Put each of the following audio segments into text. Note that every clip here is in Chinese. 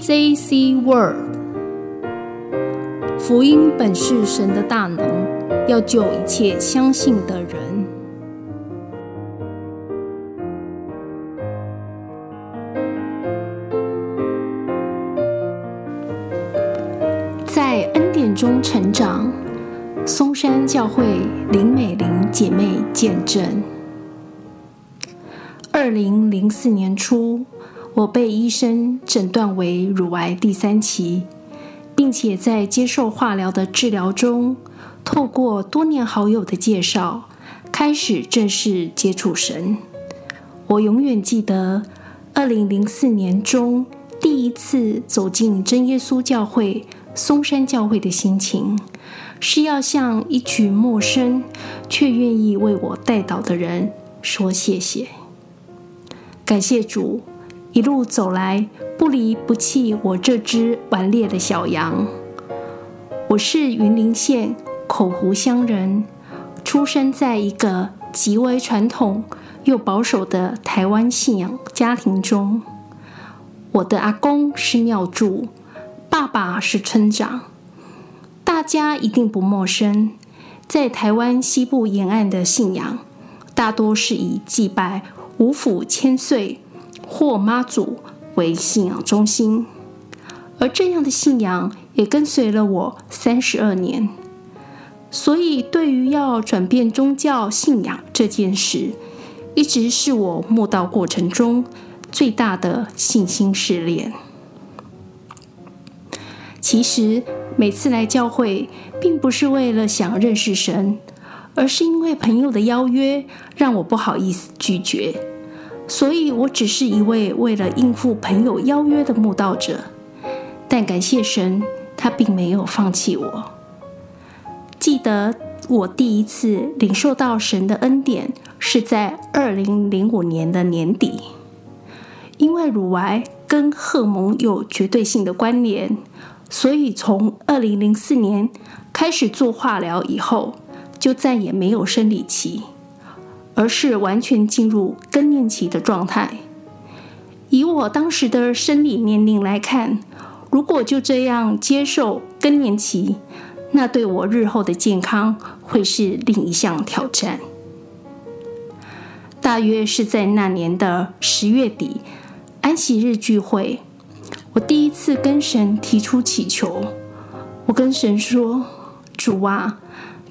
J.C. World，福音本是神的大能，要救一切相信的人。在恩典中成长，松山教会林美玲姐妹见证。二零零四年初。我被医生诊断为乳癌第三期，并且在接受化疗的治疗中，透过多年好友的介绍，开始正式接触神。我永远记得二零零四年中第一次走进真耶稣教会松山教会的心情，是要向一群陌生却愿意为我带祷的人说谢谢，感谢主。一路走来，不离不弃我这只顽劣的小羊。我是云林县口湖乡人，出生在一个极为传统又保守的台湾信仰家庭中。我的阿公是庙祝，爸爸是村长。大家一定不陌生，在台湾西部沿岸的信仰，大多是以祭拜五府千岁。或妈祖为信仰中心，而这样的信仰也跟随了我三十二年。所以，对于要转变宗教信仰这件事，一直是我慕道过程中最大的信心试炼。其实，每次来教会，并不是为了想认识神，而是因为朋友的邀约，让我不好意思拒绝。所以，我只是一位为了应付朋友邀约的慕道者，但感谢神，他并没有放弃我。记得我第一次领受到神的恩典，是在二零零五年的年底，因为乳癌跟荷蒙有绝对性的关联，所以从二零零四年开始做化疗以后，就再也没有生理期。而是完全进入更年期的状态。以我当时的生理年龄来看，如果就这样接受更年期，那对我日后的健康会是另一项挑战。大约是在那年的十月底，安息日聚会，我第一次跟神提出祈求。我跟神说：“主啊，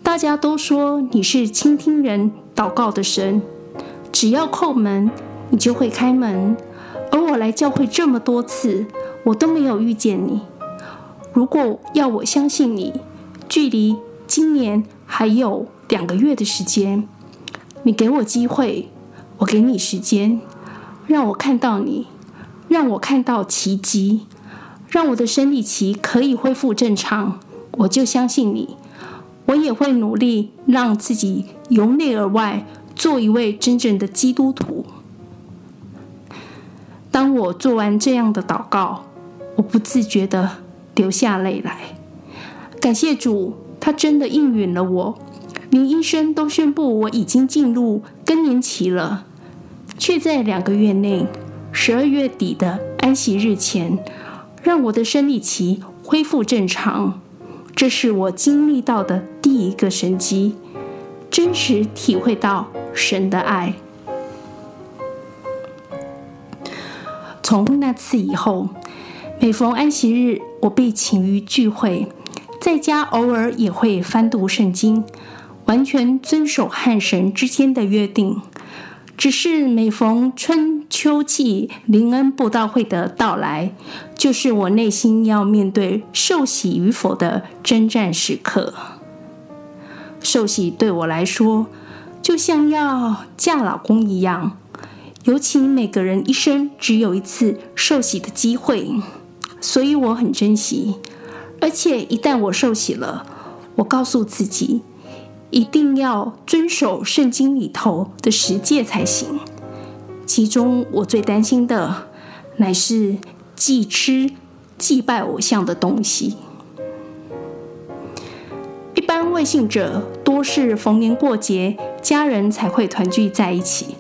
大家都说你是倾听人。”祷告的神，只要叩门，你就会开门。而我来教会这么多次，我都没有遇见你。如果要我相信你，距离今年还有两个月的时间，你给我机会，我给你时间，让我看到你，让我看到奇迹，让我的生理期可以恢复正常，我就相信你。我也会努力让自己由内而外做一位真正的基督徒。当我做完这样的祷告，我不自觉的流下泪来。感谢主，他真的应允了我。连医生都宣布我已经进入更年期了，却在两个月内，十二月底的安息日前，让我的生理期恢复正常。这是我经历到的第一个神迹，真实体会到神的爱。从那次以后，每逢安息日，我被请于聚会，在家偶尔也会翻读圣经，完全遵守和神之间的约定。只是每逢春秋季灵恩布道会的到来，就是我内心要面对受洗与否的征战时刻。受洗对我来说，就像要嫁老公一样，尤其每个人一生只有一次受洗的机会，所以我很珍惜。而且一旦我受洗了，我告诉自己。一定要遵守圣经里头的十诫才行。其中我最担心的乃是忌吃祭拜偶像的东西。一般未信者多是逢年过节，家人才会团聚在一起。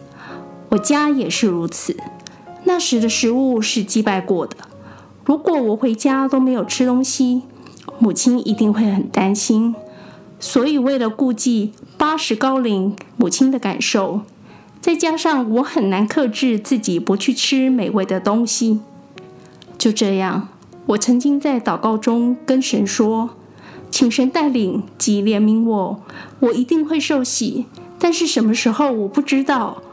我家也是如此。那时的食物是祭拜过的，如果我回家都没有吃东西，母亲一定会很担心。所以，为了顾及八十高龄母亲的感受，再加上我很难克制自己不去吃美味的东西，就这样，我曾经在祷告中跟神说：“请神带领及怜悯我，我一定会受洗。但是什么时候我不知道。”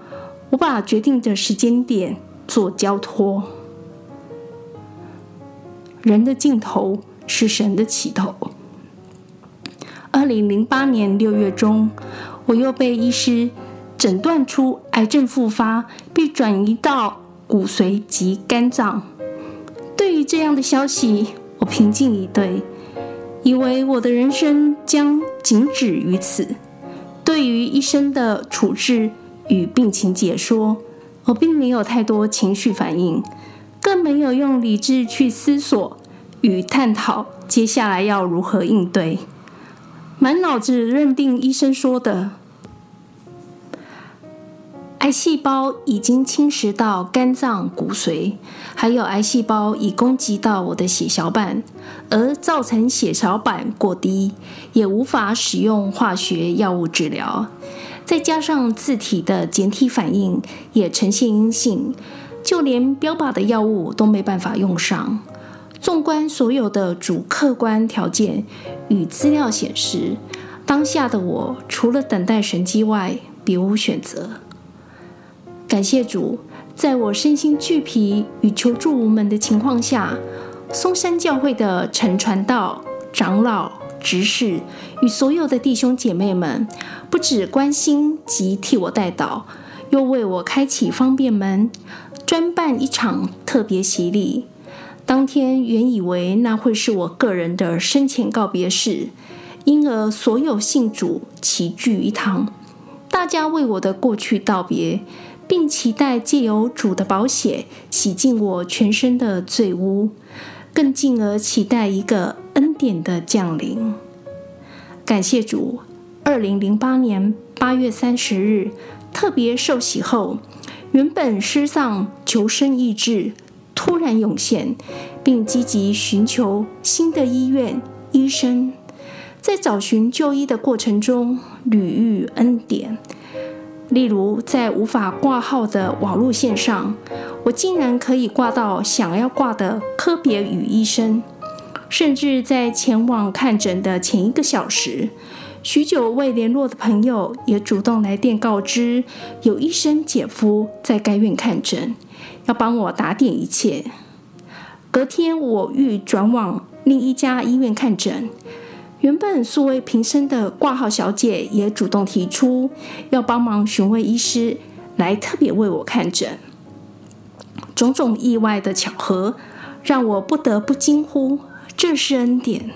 我把决定的时间点做交托。人的尽头是神的起头。二零零八年六月中，我又被医师诊断出癌症复发，并转移到骨髓及肝脏。对于这样的消息，我平静以对，以为我的人生将仅止于此。对于医生的处置与病情解说，我并没有太多情绪反应，更没有用理智去思索与探讨接下来要如何应对。满脑子认定医生说的，癌细胞已经侵蚀到肝脏、骨髓，还有癌细胞已攻击到我的血小板，而造成血小板过低，也无法使用化学药物治疗。再加上自体的检体反应也呈现阴性，就连标靶的药物都没办法用上。纵观所有的主客观条件与资料显示，当下的我除了等待神机外，别无选择。感谢主，在我身心俱疲与求助无门的情况下，嵩山教会的陈传道、长老、执事与所有的弟兄姐妹们，不只关心及替我代祷，又为我开启方便门，专办一场特别洗礼。当天原以为那会是我个人的生前告别式，因而所有信主齐聚一堂，大家为我的过去道别，并期待借由主的宝血洗净我全身的罪污，更进而期待一个恩典的降临。感谢主，二零零八年八月三十日特别受洗后，原本失丧求生意志。突然涌现，并积极寻求新的医院医生，在找寻就医的过程中屡遇恩典。例如，在无法挂号的网络线上，我竟然可以挂到想要挂的科别与医生；甚至在前往看诊的前一个小时，许久未联络的朋友也主动来电告知，有医生姐夫在该院看诊。要帮我打点一切。隔天，我欲转往另一家医院看诊。原本素未平生的挂号小姐也主动提出要帮忙询问医师，来特别为我看诊。种种意外的巧合，让我不得不惊呼：这是恩典！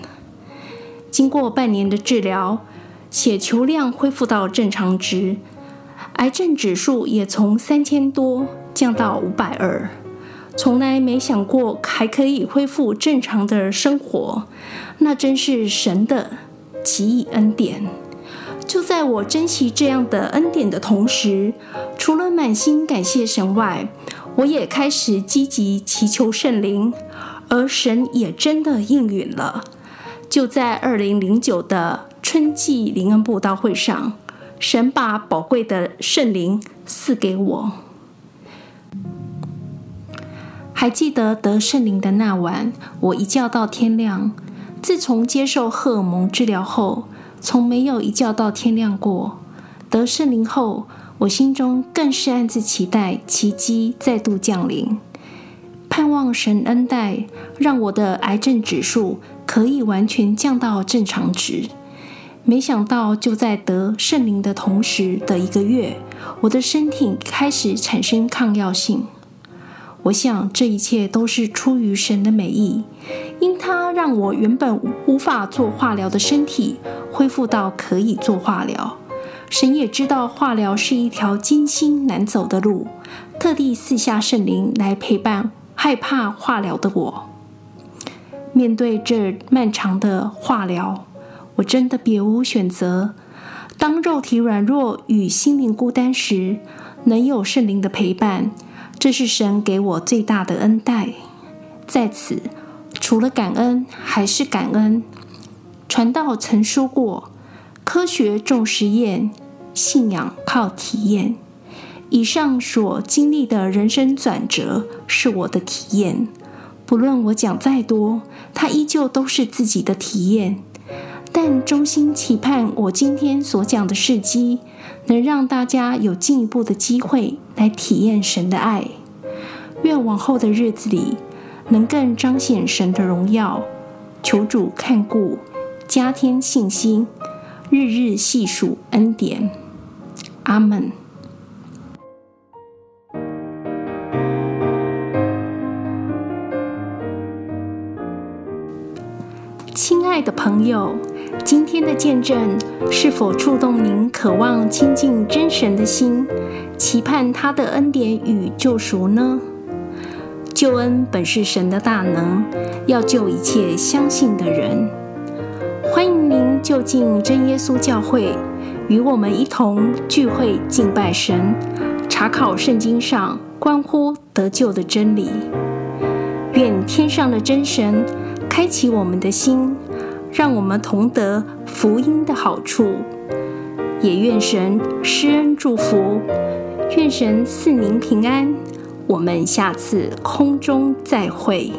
经过半年的治疗，血球量恢复到正常值，癌症指数也从三千多。降到五百二，从来没想过还可以恢复正常的生活，那真是神的奇异恩典。就在我珍惜这样的恩典的同时，除了满心感谢神外，我也开始积极祈求圣灵，而神也真的应允了。就在二零零九的春季灵恩布道会上，神把宝贵的圣灵赐给我。还记得得圣灵的那晚，我一觉到天亮。自从接受荷尔蒙治疗后，从没有一觉到天亮过。得圣灵后，我心中更是暗自期待奇迹再度降临，盼望神恩待，让我的癌症指数可以完全降到正常值。没想到，就在得圣灵的同时的一个月，我的身体开始产生抗药性。我想这一切都是出于神的美意，因他让我原本无法做化疗的身体恢复到可以做化疗。神也知道化疗是一条艰辛难走的路，特地赐下圣灵来陪伴害怕化疗的我。面对这漫长的化疗，我真的别无选择。当肉体软弱与心灵孤单时，能有圣灵的陪伴。这是神给我最大的恩待，在此除了感恩还是感恩。传道曾说过：“科学重实验，信仰靠体验。”以上所经历的人生转折是我的体验，不论我讲再多，它依旧都是自己的体验。但衷心期盼我今天所讲的事迹，能让大家有进一步的机会来体验神的爱。愿往后的日子里，能更彰显神的荣耀。求主看顾，加添信心，日日细数恩典。阿门。亲爱的朋友，今天的见证是否触动您渴望亲近真神的心，期盼他的恩典与救赎呢？救恩本是神的大能，要救一切相信的人。欢迎您就近真耶稣教会，与我们一同聚会敬拜神，查考圣经上关乎得救的真理。愿天上的真神。开启我们的心，让我们同得福音的好处。也愿神施恩祝福，愿神赐您平安。我们下次空中再会。